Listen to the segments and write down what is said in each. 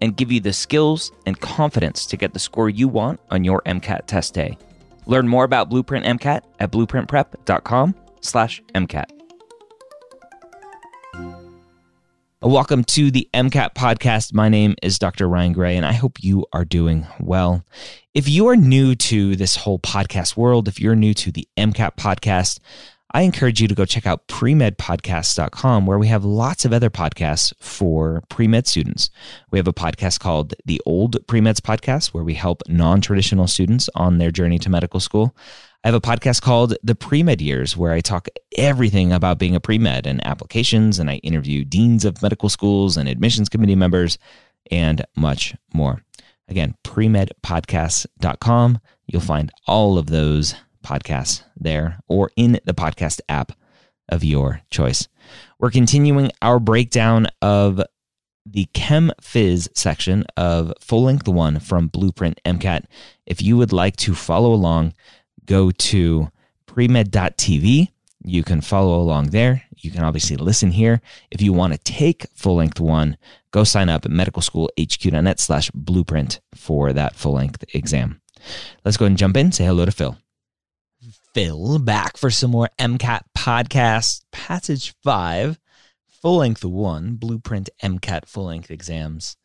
and give you the skills and confidence to get the score you want on your MCAT test day. Learn more about Blueprint MCAT at blueprintprep.com/slash MCAT. Welcome to the MCAT podcast. My name is Dr. Ryan Gray, and I hope you are doing well. If you are new to this whole podcast world, if you're new to the MCAT podcast, I encourage you to go check out premedpodcast.com where we have lots of other podcasts for pre-med students. We have a podcast called the Old Premeds Podcast where we help non-traditional students on their journey to medical school. I have a podcast called The Pre-Med Years where I talk everything about being a pre-med and applications and I interview deans of medical schools and admissions committee members and much more. Again, premedpodcast.com. You'll find all of those podcasts there or in the podcast app of your choice. We're continuing our breakdown of the Chem Phys section of full length one from Blueprint MCAT. If you would like to follow along, go to premed.tv. You can follow along there. You can obviously listen here. If you want to take full length one, go sign up at medicalschoolhq.net slash blueprint for that full length exam. Let's go and jump in. Say hello to Phil. Phil back for some more MCAT podcast, passage five, full length one, blueprint MCAT full length exams.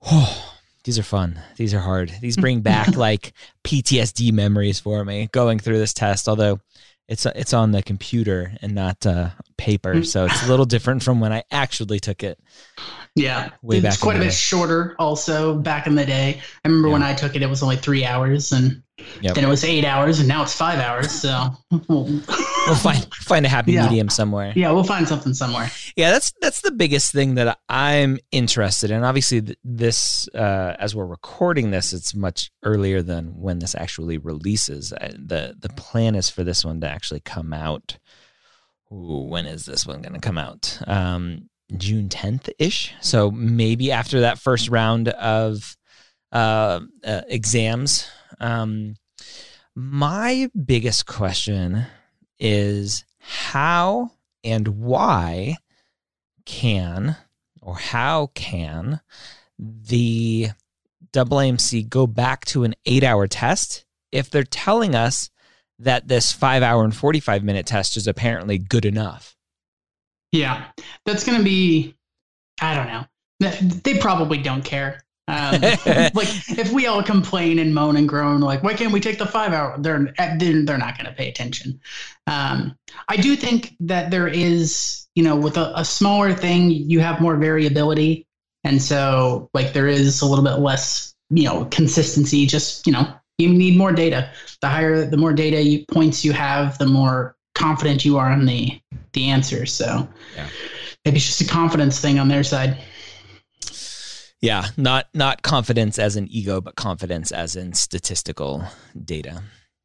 Oh, these are fun. These are hard. These bring back like PTSD memories for me going through this test, although it's it's on the computer and not uh, paper, so it's a little different from when I actually took it. Yeah, way it's quite a bit shorter. Also, back in the day, I remember yeah. when I took it, it was only three hours, and Yep. Then it was eight hours, and now it's five hours. So we'll, we'll find find a happy yeah. medium somewhere. Yeah, we'll find something somewhere. Yeah, that's that's the biggest thing that I'm interested in. Obviously, this uh, as we're recording this, it's much earlier than when this actually releases. the The plan is for this one to actually come out. Ooh, when is this one going to come out? Um, June 10th ish. So maybe after that first round of uh, uh, exams. Um, my biggest question is how and why can or how can the AAMC go back to an eight hour test if they're telling us that this five hour and 45 minute test is apparently good enough? Yeah, that's going to be, I don't know. They probably don't care. Um, like if we all complain and moan and groan, like why can't we take the five hour? They're then they're not going to pay attention. Um, I do think that there is, you know, with a, a smaller thing, you have more variability, and so like there is a little bit less, you know, consistency. Just you know, you need more data. The higher, the more data you, points you have, the more confident you are on the the answer. So yeah. maybe it's just a confidence thing on their side. Yeah, not not confidence as an ego, but confidence as in statistical data.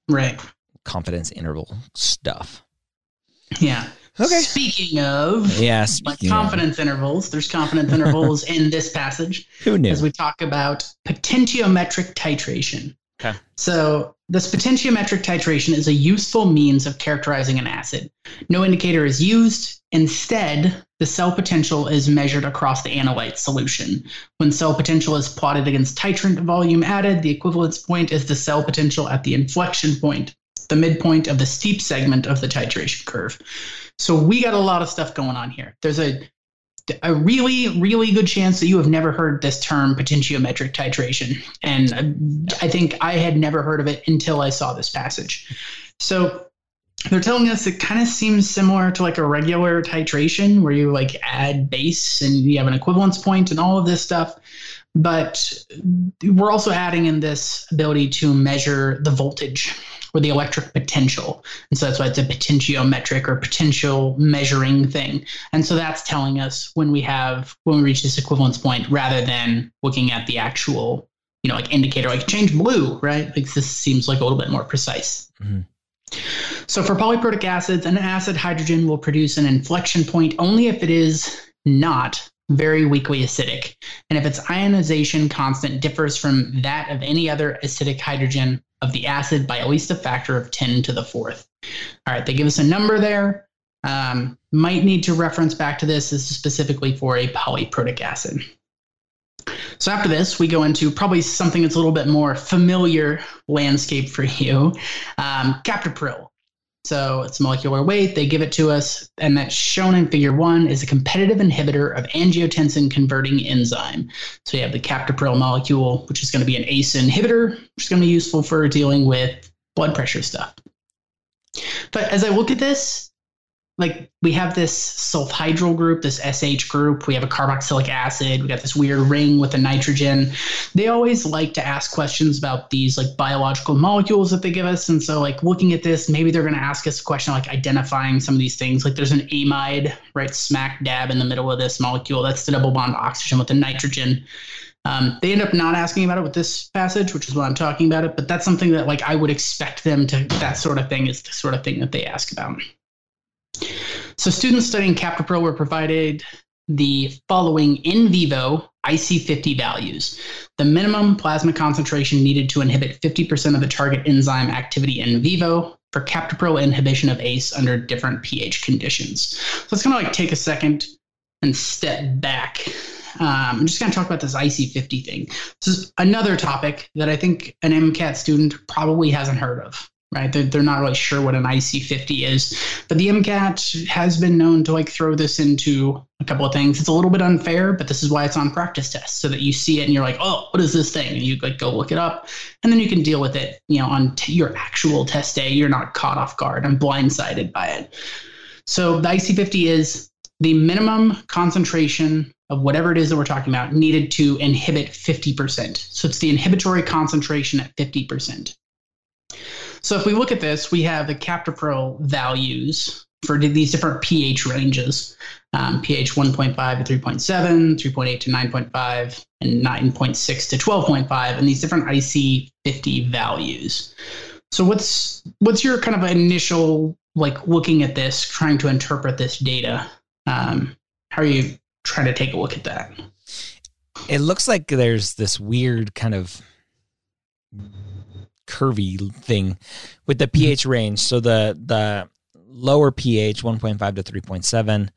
Right. Confidence interval stuff. Yeah. Okay. Speaking of, yeah, speaking like confidence of. intervals, there's confidence intervals in this passage. Who knew? As we talk about potentiometric titration. Okay. So this potentiometric titration is a useful means of characterizing an acid. No indicator is used. Instead, the cell potential is measured across the analyte solution. When cell potential is plotted against titrant volume added, the equivalence point is the cell potential at the inflection point, the midpoint of the steep segment of the titration curve. So we got a lot of stuff going on here. There's a a really, really good chance that you have never heard this term potentiometric titration. And uh, I think I had never heard of it until I saw this passage. So they're telling us it kind of seems similar to like a regular titration where you like add base and you have an equivalence point and all of this stuff. But we're also adding in this ability to measure the voltage or the electric potential. And so that's why it's a potentiometric or potential measuring thing. And so that's telling us when we have when we reach this equivalence point rather than looking at the actual, you know, like indicator, like change blue, right? Like this seems like a little bit more precise. Mm-hmm. So for polyprotic acids, an acid hydrogen will produce an inflection point only if it is not very weakly acidic, and if its ionization constant differs from that of any other acidic hydrogen of the acid by at least a factor of 10 to the fourth. All right, they give us a number there. Um, might need to reference back to this. This is specifically for a polyprotic acid. So after this, we go into probably something that's a little bit more familiar landscape for you, um, captopril. So it's molecular weight. They give it to us, and that's shown in Figure One is a competitive inhibitor of angiotensin converting enzyme. So you have the captopril molecule, which is going to be an ACE inhibitor, which is going to be useful for dealing with blood pressure stuff. But as I look at this, like we have this sulfhydryl group, this SH group, we have a carboxylic acid, we got this weird ring with a nitrogen. They always like to ask questions about these like biological molecules that they give us. And so like looking at this, maybe they're going to ask us a question like identifying some of these things. Like there's an amide right smack dab in the middle of this molecule. That's the double bond oxygen with the nitrogen. Um, they end up not asking about it with this passage, which is why I'm talking about it. But that's something that like I would expect them to. That sort of thing is the sort of thing that they ask about. So students studying captopril were provided the following in vivo IC50 values. The minimum plasma concentration needed to inhibit 50% of the target enzyme activity in vivo for captopril inhibition of ACE under different pH conditions. So let's kind of like take a second and step back. Um, I'm just going to talk about this IC50 thing. This is another topic that I think an MCAT student probably hasn't heard of right? They're, they're not really sure what an IC50 is. But the MCAT has been known to like throw this into a couple of things. It's a little bit unfair, but this is why it's on practice tests so that you see it and you're like, oh, what is this thing? And you like go look it up and then you can deal with it, you know, on t- your actual test day. You're not caught off guard and blindsided by it. So the IC50 is the minimum concentration of whatever it is that we're talking about needed to inhibit 50%. So it's the inhibitory concentration at 50%. So if we look at this, we have the captopril values for these different pH ranges um, pH 1.5 to 3.7, 3.8 to 9.5, and 9.6 to 12.5, and these different IC 50 values. So what's what's your kind of initial like looking at this, trying to interpret this data? Um, how are you trying to take a look at that? It looks like there's this weird kind of curvy thing with the pH range. So the the lower pH 1.5 to 3.7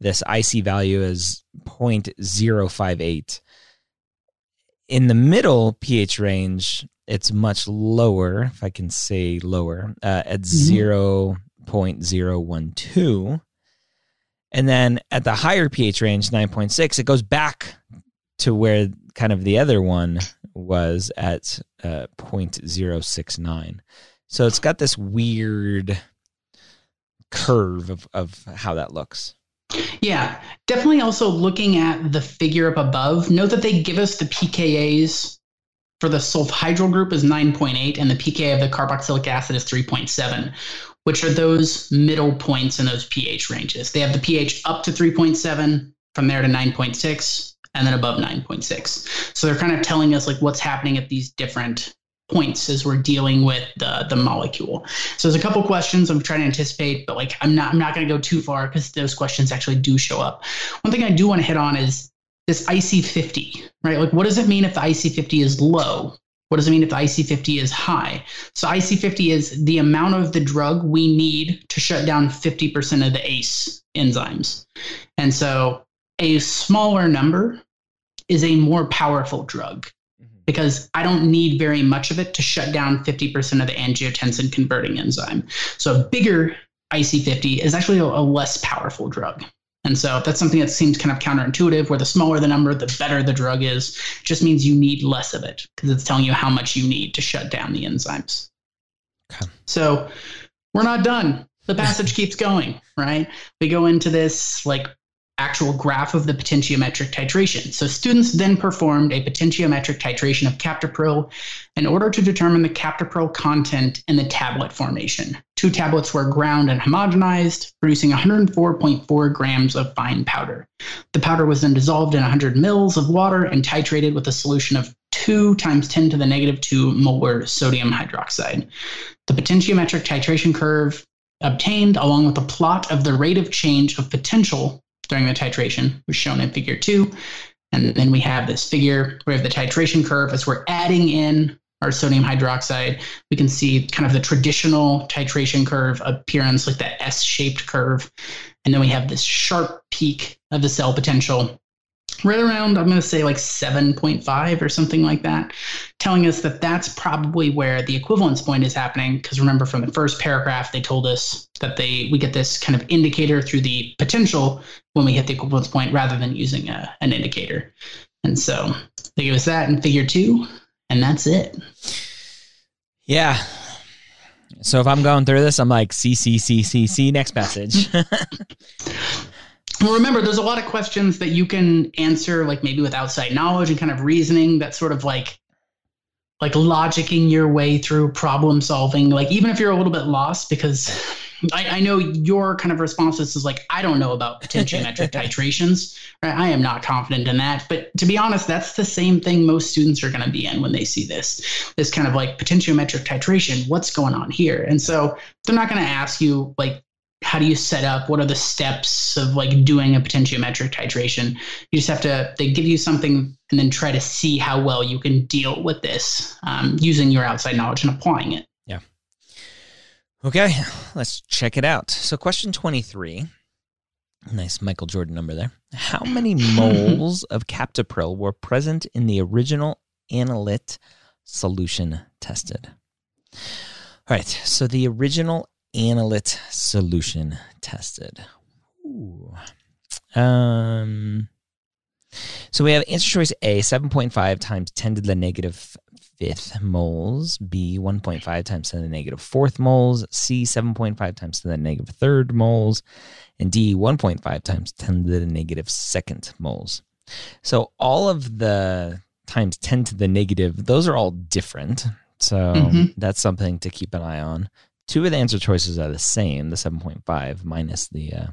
this IC value is 0.058. In the middle pH range, it's much lower, if I can say lower, uh, at mm-hmm. 0.012. And then at the higher pH range, 9.6, it goes back to where kind of the other one was at uh, 0.069. So it's got this weird curve of, of how that looks. Yeah, definitely also looking at the figure up above. Note that they give us the pKa's for the sulfhydryl group is 9.8 and the pKa of the carboxylic acid is 3.7, which are those middle points in those pH ranges. They have the pH up to 3.7, from there to 9.6, and then above 9.6. So they're kind of telling us like what's happening at these different points as we're dealing with the the molecule. So there's a couple questions I'm trying to anticipate, but like I'm not I'm not going to go too far because those questions actually do show up. One thing I do want to hit on is this IC50, right? Like what does it mean if the IC50 is low? What does it mean if the IC50 is high? So IC50 is the amount of the drug we need to shut down 50% of the ACE enzymes. And so a smaller number is a more powerful drug mm-hmm. because I don't need very much of it to shut down 50% of the angiotensin converting enzyme. So a bigger IC50 is actually a, a less powerful drug. And so that's something that seems kind of counterintuitive, where the smaller the number, the better the drug is. It just means you need less of it because it's telling you how much you need to shut down the enzymes. Okay. So we're not done. The passage keeps going, right? We go into this like actual graph of the potentiometric titration. So students then performed a potentiometric titration of captopril in order to determine the captopril content in the tablet formation. Two tablets were ground and homogenized, producing 104.4 grams of fine powder. The powder was then dissolved in 100 mils of water and titrated with a solution of 2 times 10 to the negative 2 molar sodium hydroxide. The potentiometric titration curve obtained along with a plot of the rate of change of potential during the titration was shown in figure two. And then we have this figure, where we have the titration curve as we're adding in our sodium hydroxide. We can see kind of the traditional titration curve appearance, like that S shaped curve. And then we have this sharp peak of the cell potential right around, I'm going to say like 7.5 or something like that, telling us that that's probably where the equivalence point is happening. Because remember from the first paragraph, they told us that they we get this kind of indicator through the potential when we hit the equivalence point rather than using a, an indicator. And so they give us that in figure two, and that's it. Yeah. So if I'm going through this, I'm like, C, C, C, C, C, next message. Well, remember, there's a lot of questions that you can answer, like maybe with outside knowledge and kind of reasoning that sort of like like logicking your way through problem solving. Like even if you're a little bit lost, because I, I know your kind of responses is like, I don't know about potentiometric titrations. Right? I am not confident in that. But to be honest, that's the same thing most students are going to be in when they see this. This kind of like potentiometric titration. What's going on here? And so they're not going to ask you like how do you set up? What are the steps of like doing a potentiometric titration? You just have to they give you something and then try to see how well you can deal with this um, using your outside knowledge and applying it. Yeah. Okay let's check it out. So question 23 nice michael jordan number there. How many moles of captopril were present in the original analyte solution tested? All right so the original analyte solution tested. Ooh. Um, so we have answer choice A, 7.5 times 10 to the negative fifth moles. B, 1.5 times 10 to the negative fourth moles. C, 7.5 times 10 to the negative third moles. And D, 1.5 times 10 to the negative second moles. So all of the times 10 to the negative, those are all different. So mm-hmm. that's something to keep an eye on two of the answer choices are the same, the 7.5 minus the uh,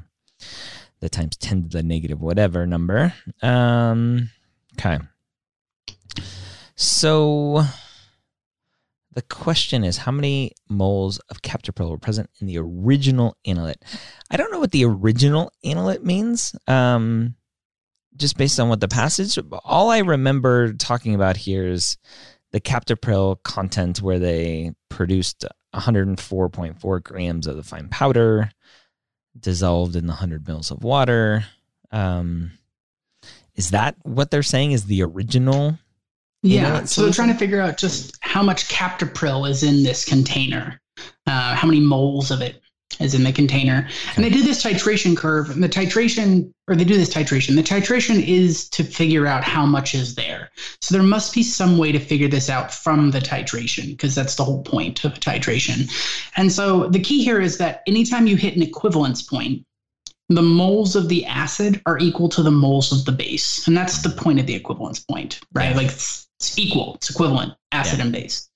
the times 10 to the negative whatever number. Um, okay. So the question is how many moles of captopril were present in the original analyte? I don't know what the original analyte means. Um, just based on what the passage, all I remember talking about here is the captopril content where they produced 104.4 grams of the fine powder dissolved in the 100 mils of water. Um, is that what they're saying is the original? Yeah. So they're trying to figure out just how much captopril is in this container, uh, how many moles of it is in the container. And they do this titration curve, and the titration, or they do this titration. The titration is to figure out how much is there. So there must be some way to figure this out from the titration, because that's the whole point of a titration. And so the key here is that anytime you hit an equivalence point, the moles of the acid are equal to the moles of the base. And that's the point of the equivalence point, right? Yeah. Like it's, it's, equal, it's equivalent, acid yeah. and base.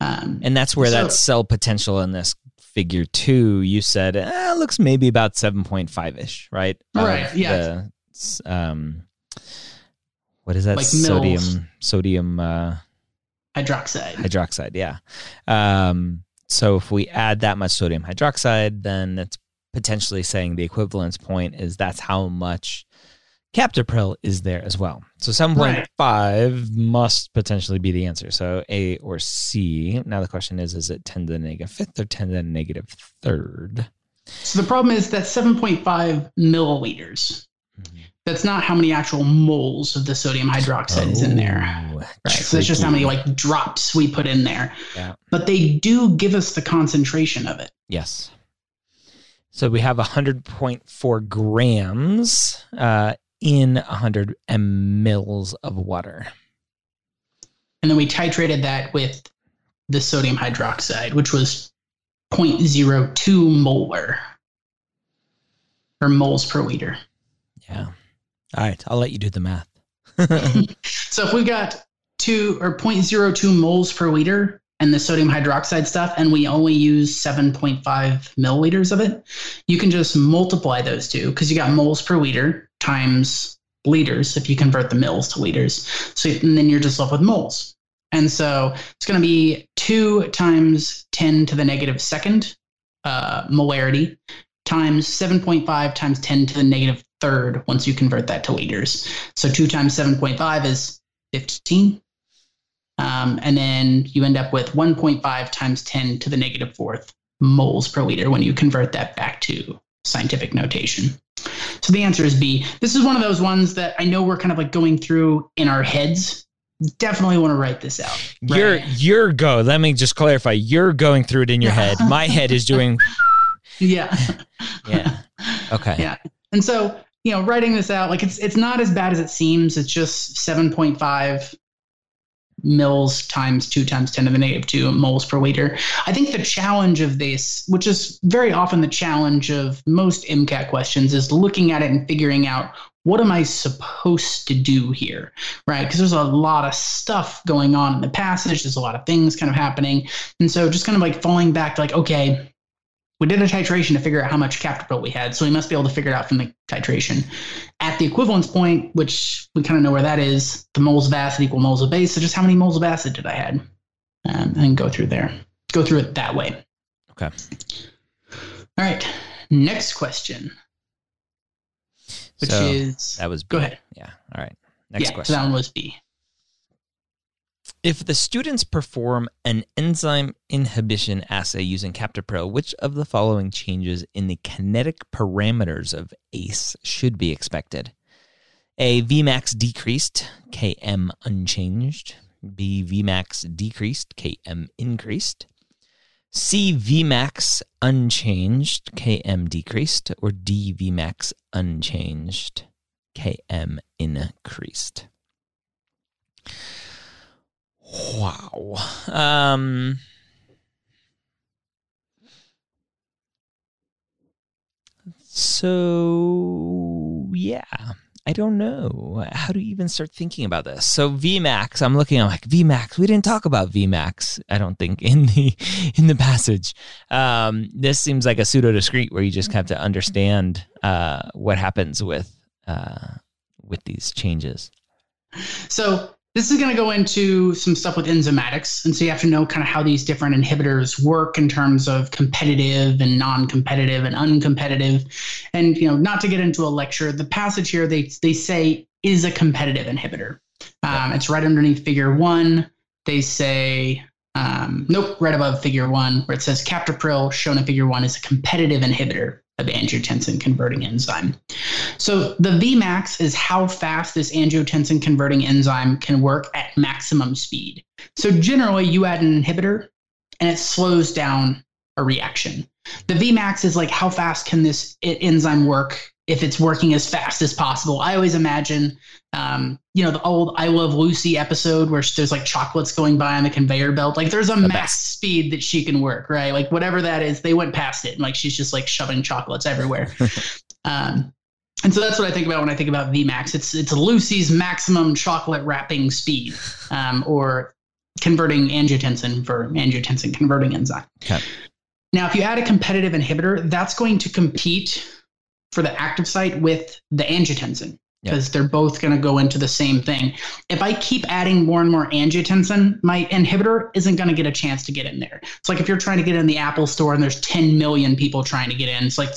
Um, and that's where so, that cell potential in this figure two, you said eh, looks maybe about seven point five ish, right? Right. yeah. The, um, what is that? Like sodium. Sodium. Uh, hydroxide. Hydroxide. Yeah. Um, so if we add that much sodium hydroxide, then it's potentially saying the equivalence point is that's how much captopril is there as well. So 7.5 right. must potentially be the answer. So A or C. Now the question is is it 10 to the negative fifth or 10 to the negative third? So the problem is that 7.5 milliliters. Mm-hmm. That's not how many actual moles of the sodium hydroxide oh, is in there. Oh, right. So that's just how many like drops we put in there. Yeah. But they do give us the concentration of it. Yes. So we have 100.4 grams uh, in 100 mils of water. And then we titrated that with the sodium hydroxide, which was 0.02 molar or moles per liter. Yeah. All right. I'll let you do the math. so if we've got two or 0.02 moles per liter and the sodium hydroxide stuff, and we only use 7.5 milliliters of it, you can just multiply those two because you got moles per liter times liters if you convert the mils to liters. So and then you're just left with moles. And so it's going to be 2 times 10 to the negative second uh, molarity times 7.5 times 10 to the negative third once you convert that to liters. So 2 times 7.5 is 15. Um, and then you end up with 1.5 times 10 to the negative fourth moles per liter when you convert that back to scientific notation. So the answer is B. This is one of those ones that I know we're kind of like going through in our heads definitely want to write this out. Right? Your your go. Let me just clarify. You're going through it in your head. My head is doing. yeah. Yeah. Okay. Yeah. And so you know, writing this out, like it's it's not as bad as it seems. It's just seven point five mils times two times 10 to the negative two moles per liter. I think the challenge of this, which is very often the challenge of most MCAT questions, is looking at it and figuring out what am I supposed to do here? Right? Because there's a lot of stuff going on in the passage, there's a lot of things kind of happening. And so just kind of like falling back to like, okay, we did a titration to figure out how much captopril we had, so we must be able to figure it out from the titration. At the equivalence point, which we kind of know where that is, the moles of acid equal moles of base. So just how many moles of acid did I had? Um, and go through there. Go through it that way. Okay. All right. Next question which so is that was B. go ahead. Yeah. All right. Next yeah, question. that one was B. If the students perform an enzyme inhibition assay using captopril, which of the following changes in the kinetic parameters of ACE should be expected? A. Vmax decreased, Km unchanged. B. Vmax decreased, Km increased. C Vmax unchanged, Km decreased, or D Vmax unchanged, Km increased. Wow. Um, so, yeah. I don't know. How do you even start thinking about this? So Vmax, I'm looking. I'm like Vmax. We didn't talk about Vmax. I don't think in the in the passage. Um, this seems like a pseudo discrete where you just have to understand uh, what happens with uh, with these changes. So this is going to go into some stuff with enzymatics. And so you have to know kind of how these different inhibitors work in terms of competitive and non-competitive and uncompetitive. And, you know, not to get into a lecture, the passage here, they, they say is a competitive inhibitor. Um, it's right underneath figure one. They say, um, nope, right above figure one, where it says captopril shown in figure one is a competitive inhibitor of angiotensin converting enzyme. So the Vmax is how fast this angiotensin converting enzyme can work at maximum speed. So generally, you add an inhibitor and it slows down a reaction. The Vmax is like how fast can this enzyme work if it's working as fast as possible. I always imagine, um, you know, the old I Love Lucy episode where there's like chocolates going by on the conveyor belt. Like there's a the max speed that she can work, right? Like whatever that is, they went past it and like she's just like shoving chocolates everywhere. um, and so that's what I think about when I think about Vmax. It's it's Lucy's maximum chocolate wrapping speed, um, or converting angiotensin for angiotensin converting enzyme. Okay. Now, if you add a competitive inhibitor, that's going to compete for the active site with the angiotensin because yep. they're both going to go into the same thing. If I keep adding more and more angiotensin, my inhibitor isn't going to get a chance to get in there. It's like if you're trying to get in the Apple store and there's 10 million people trying to get in, it's like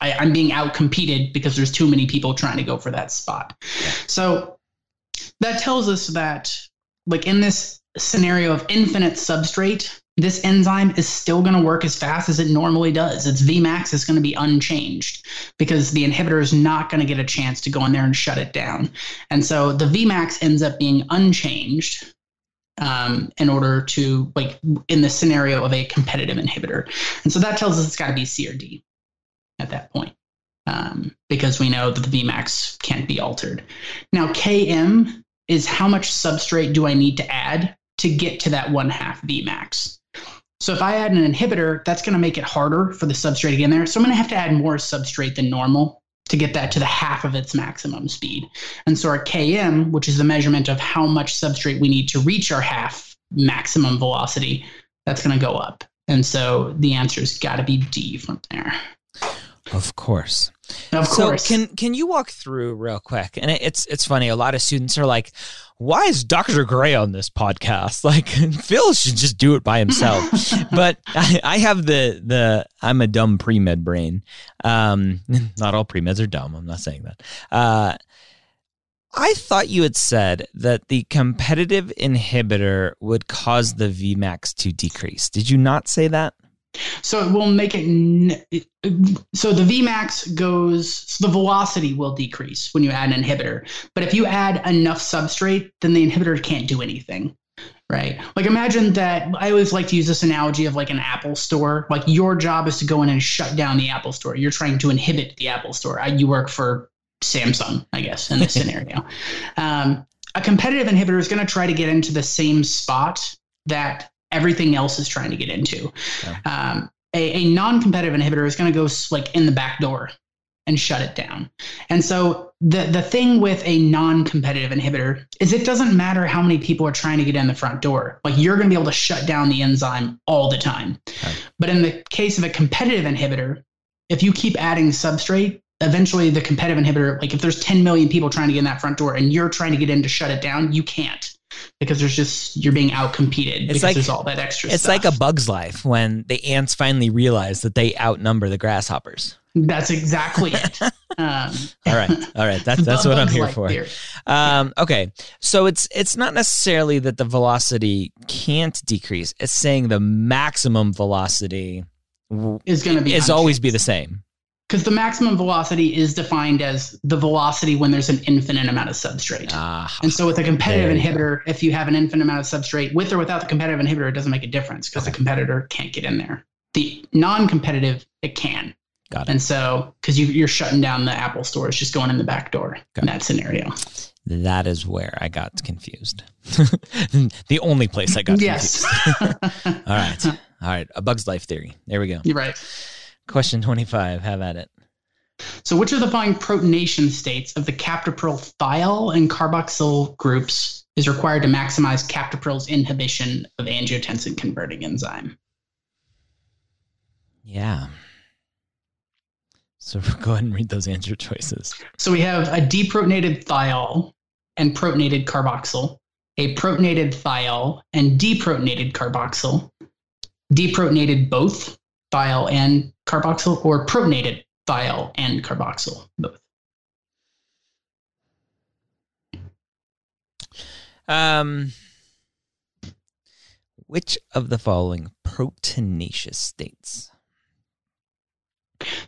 I, am being out competed because there's too many people trying to go for that spot. So that tells us that, like in this scenario of infinite substrate, this enzyme is still going to work as fast as it normally does. Its Vmax is going to be unchanged because the inhibitor is not going to get a chance to go in there and shut it down. And so the Vmax ends up being unchanged um, in order to, like, in the scenario of a competitive inhibitor. And so that tells us it's got to be C or D. at that point um, because we know that the Vmax can't be altered. Now, Km is how much substrate do I need to add to get to that one half Vmax? So if I add an inhibitor, that's going to make it harder for the substrate to get in there. So I'm going to have to add more substrate than normal to get that to the half of its maximum speed. And so our Km, which is the measurement of how much substrate we need to reach our half maximum velocity, that's going to go up. And so the answer's got to be D from there. Of course. Of so course. can can you walk through real quick? And it, it's it's funny. A lot of students are like, "Why is Dr. Gray on this podcast? Like Phil should just do it by himself." but I, I, have the the I'm a dumb pre med brain. Um, not all pre meds are dumb. I'm not saying that. Uh, I thought you had said that the competitive inhibitor would cause the Vmax to decrease. Did you not say that? So it will make it. So the Vmax goes. So the velocity will decrease when you add an inhibitor. But if you add enough substrate, then the inhibitor can't do anything. Right. Like imagine that. I always like to use this analogy of like an Apple store. Like your job is to go in and shut down the Apple store. You're trying to inhibit the Apple store. You work for Samsung, I guess, in this scenario. Um, a competitive inhibitor is going to try to get into the same spot that everything else is trying to get into. Um, a, a non-competitive inhibitor is going to go like in the back door and shut it down. And so the the thing with a non-competitive inhibitor is it doesn't matter how many people are trying to get in the front door. Like you're going to be able to shut down the enzyme all the time. Okay. But in the case of a competitive inhibitor, if you keep adding substrate, eventually the competitive inhibitor, like if there's 10 million people trying to get in that front door and you're trying to get in to shut it down, you can't because there's just you're being outcompeted because like, there's all that extra it's stuff. like a bug's life when the ants finally realize that they outnumber the grasshoppers. That's exactly it. Um, all right. All right. That's that's what i'm here for. um, okay. So it's it's not necessarily that the velocity can't decrease. It's saying the maximum velocity is going to be is always be the same because the maximum velocity is defined as the velocity when there's an infinite amount of substrate. Ah, and so with a competitive inhibitor, if you have an infinite amount of substrate, with or without the competitive inhibitor, it doesn't make a difference because okay. the competitor can't get in there. The non-competitive, it can. Got it. And so, because you, are shutting down the Apple store, it's just going in the back door Got in that scenario. That is where I got confused. the only place I got yes. confused. All right. All right. A Bug's Life theory. There we go. You're right. Question 25. Have at it. So, which of the following protonation states of the captopril thiol and carboxyl groups is required to maximize captopril's inhibition of angiotensin converting enzyme? Yeah. So go ahead and read those answer choices. So we have a deprotonated thiol and protonated carboxyl, a protonated thiol and deprotonated carboxyl, deprotonated both thiol and carboxyl, or protonated thiol and carboxyl, both. Um, which of the following proteinaceous states?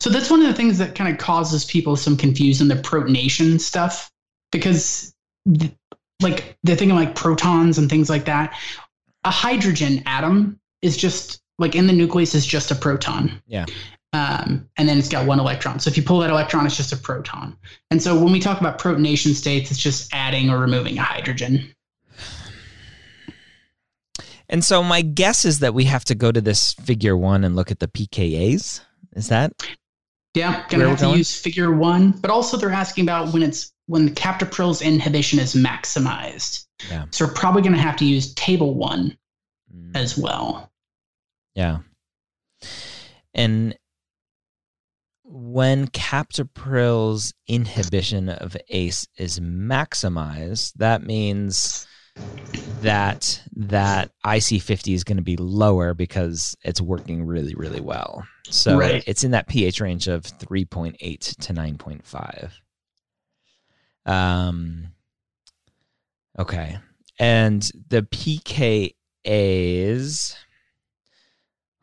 So that's one of the things that kind of causes people some confusion the protonation stuff because like the thing of like protons and things like that. A hydrogen atom is just like in the nucleus is just a proton. Yeah. Um, and then it's got one electron. So if you pull that electron, it's just a proton. And so when we talk about protonation states, it's just adding or removing a hydrogen. And so my guess is that we have to go to this figure one and look at the pKa's. Is that? Yeah, gonna have to going? use figure one. But also they're asking about when it's when the captopril's inhibition is maximized. Yeah. So we're probably gonna have to use table one mm. as well. Yeah. And when captopril's inhibition of ACE is maximized, that means that that IC50 is going to be lower because it's working really, really well. So right. it's in that pH range of 3.8 to 9.5. Um, okay. And the pKa's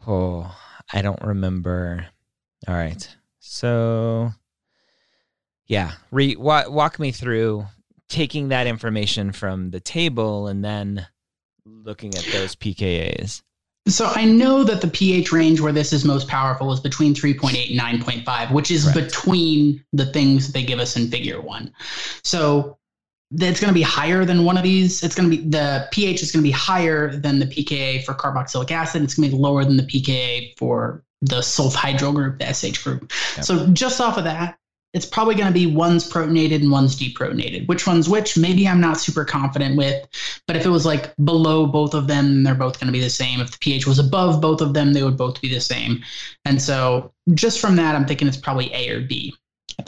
Oh, I don't remember. All right. So, yeah, re- walk, walk me through taking that information from the table and then looking at those pKa's. So I know that the pH range where this is most powerful is between 3.8 and 9.5, which is Correct. between the things they give us in figure one. So it's going to be higher than one of these. It's going to be the pH is going to be higher than the pKa for carboxylic acid. It's going to be lower than the pKa for the sulfhydryl group, the SH group. Yep. So just off of that, it's probably going to be one's protonated and one's deprotonated. Which one's which? Maybe I'm not super confident with. But if it was like below both of them, they're both going to be the same. If the pH was above both of them, they would both be the same. And so just from that, I'm thinking it's probably A or B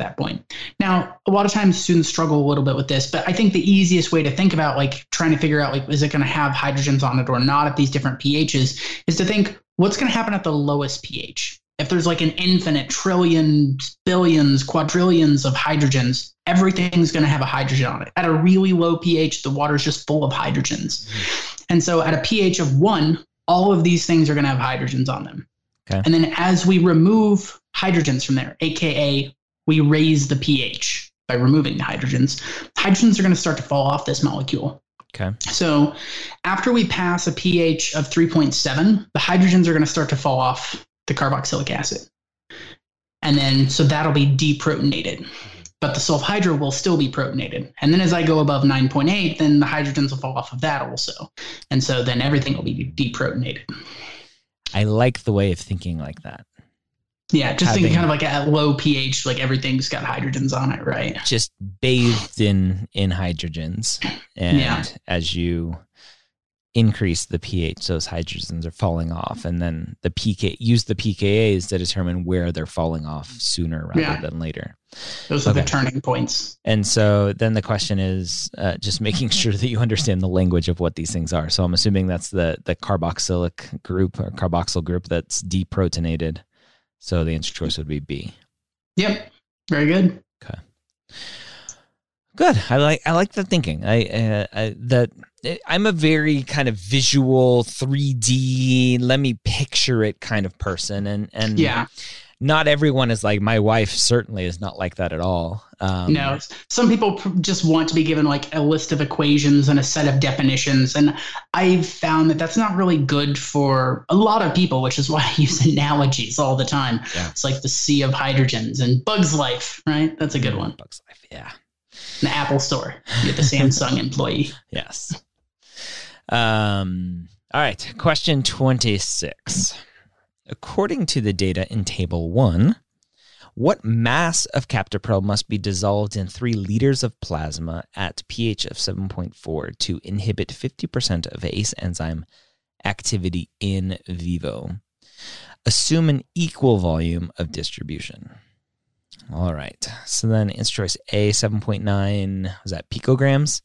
that point. Now, a lot of times students struggle a little bit with this, but I think the easiest way to think about like trying to figure out like is it going to have hydrogens on it or not at these different pHs is to think what's going to happen at the lowest pH. If there's like an infinite trillion, billions, quadrillions of hydrogens, everything's going to have a hydrogen on it. At a really low pH, the water's just full of hydrogens. Mm-hmm. And so at a pH of one, all of these things are going to have hydrogens on them. Okay. And then as we remove hydrogens from there, aka we raise the pH by removing the hydrogens, hydrogens are going to start to fall off this molecule. Okay. So after we pass a pH of 3.7, the hydrogens are going to start to fall off the carboxylic acid. And then, so that'll be deprotonated. Mm-hmm. But the sulfhydryl will still be protonated. And then as I go above 9.8, then the hydrogens will fall off of that also. And so then everything will be deprotonated. I like the way of thinking like that. Yeah, just Having- kind of like at low pH, like everything's got hydrogens on it, right? Just bathed in in hydrogens, and Yeah. as you increase the pH, those hydrogens are falling off, and then the PK use the pKa's to determine where they're falling off sooner rather Yeah. than later. Those are the turning points. And so then the question is uh, just making sure that you understand the language of what these things are. So I'm assuming that's the the carboxylic group or carboxyl group that's deprotonated. So the answer choice would be B. Yep. Very good. Okay. Good. I like I like the thinking. I, uh, I that I'm a very kind of visual 3D. Let me picture it kind of person, and and Yeah. Not everyone is like my wife. Certainly is not like that at all. Um, no, some people pr- just want to be given like a list of equations and a set of definitions. And I've found that that's not really good for a lot of people, which is why I use analogies all the time. Yeah. It's like the sea of hydrogens and Bug's Life, right? That's a good one. Bugs Life. Yeah. The Apple Store. You're the Samsung employee. Yes. Um, all right. Question 26. According to the data in Table 1, what mass of captopril must be dissolved in 3 liters of plasma at pH of 7.4 to inhibit 50% of ACE enzyme activity in vivo? Assume an equal volume of distribution. All right. So then answer choice A, 7.9, was that picograms?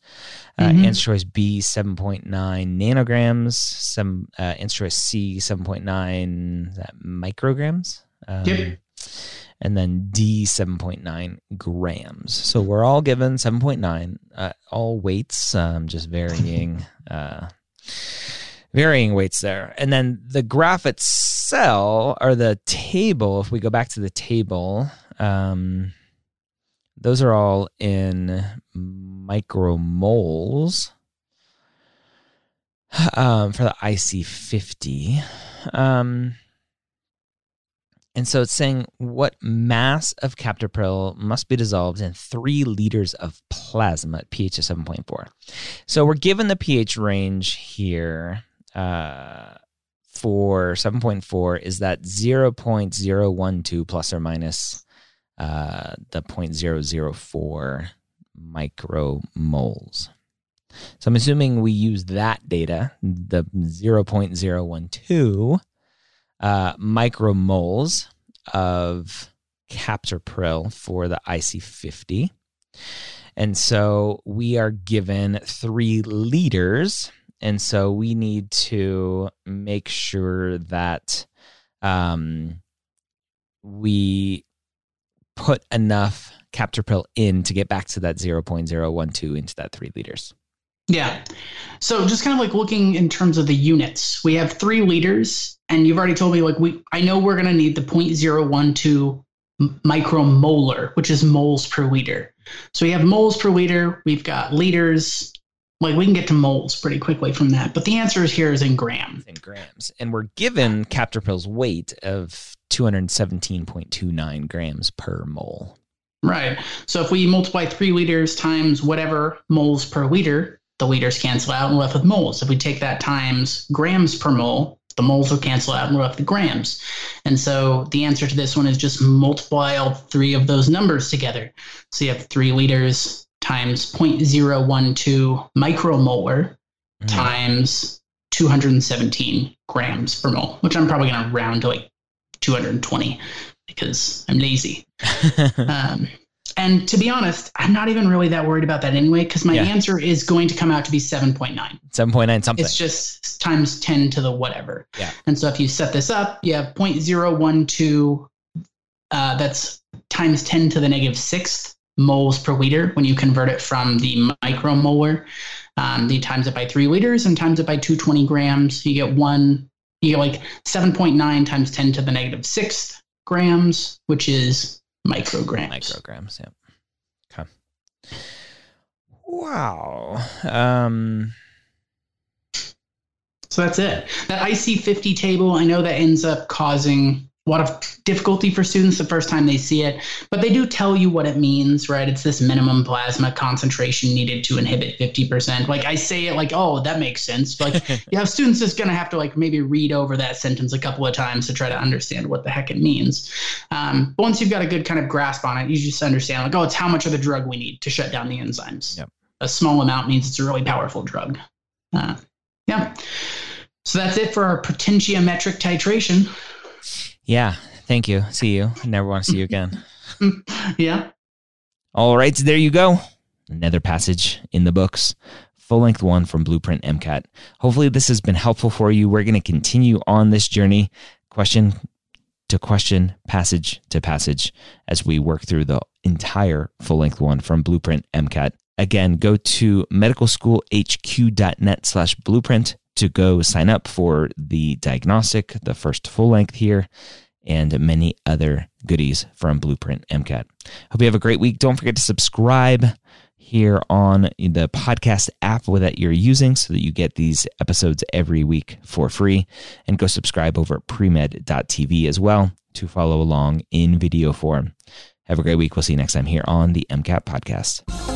Uh, Mhm. Answer choice B, 7.9 nanograms. Some uh, answer choice C, 7.9 is that micrograms. Um, Yep. And then D, 7.9 grams. So we're all given 7.9, uh, all weights, um, just varying, uh, varying weights there. And then the graph itself, or the table, if we go back to the table, um, those are all in micromoles um, for the IC50. Um, and so it's saying what mass of captopril must be dissolved in three liters of plasma at pH of 7.4. So we're given the pH range here uh, for 7.4 is that 0.012 plus or minus uh, the 0.004 micromoles. So I'm assuming we use that data, the 0.012 uh, micromoles of captopril for the IC50. And so we are given three liters. And so we need to make sure that um, we put enough captopril in to get back to that 0.012 into that three liters. Yeah. So just kind of like looking in terms of the units, we have three liters, and you've already told me like we I know we're gonna need the 0.012 micromolar, which is moles per liter. So we have moles per liter, we've got liters, Like we can get to moles pretty quickly from that, but the answer is here is in grams. Grams, and we're given captopril's weight of 217.29 grams per mole. Right. So if we multiply three liters times whatever moles per liter, the liters cancel out and we're left with moles. If we take that times grams per mole, the moles will cancel out and we're left with grams. And so the answer to this one is just multiply all three of those numbers together. So you have three liters times 0.012 micromolar mm. times 217 grams per mole, which I'm probably going to round to like 220 because I'm lazy. um, and to be honest, I'm not even really that worried about that anyway, because my yeah. answer is going to come out to be 7.9. 7.9 something. It's just times 10 to the whatever. Yeah. And so if you set this up, you have 0.012, uh, that's times 10 to the negative sixth moles per liter when you convert it from the micromolar. Um, you times it by three liters and times it by 220 grams. You get one, you get like 7.9 times 10 to the negative sixth grams, which is micrograms. Micrograms, yeah. Okay. Wow. Um so that's it. That IC50 table, I know that ends up causing lot of difficulty for students the first time they see it, but they do tell you what it means, right? It's this minimum plasma concentration needed to inhibit 50%. Like I say it like, oh, that makes sense. Like you have students just gonna have to like maybe read over that sentence a couple of times to try to understand what the heck it means. Um, but once you've got a good kind of grasp on it, you just understand like, oh, it's how much of the drug we need to shut down the enzymes. Yep. A small amount means it's a really powerful drug. Uh, yeah. So that's it for our potentiometric titration. Yeah. Thank you. See you. I never want to see you again. yeah. All right. So there you go. Another passage in the books. Full length one from Blueprint MCAT. Hopefully, this has been helpful for you. We're going to continue on this journey, question to question, passage to passage, as we work through the entire full length one from Blueprint MCAT. Again, go to medicalschoolhq.net slash blueprint to go sign up for the diagnostic, the first full length here, and many other goodies from Blueprint MCAT. Hope you have a great week. Don't forget to subscribe here on the podcast app that you're using so that you get these episodes every week for free. And go subscribe over at premed.tv as well to follow along in video form. Have a great week. We'll see you next time here on the MCAT podcast.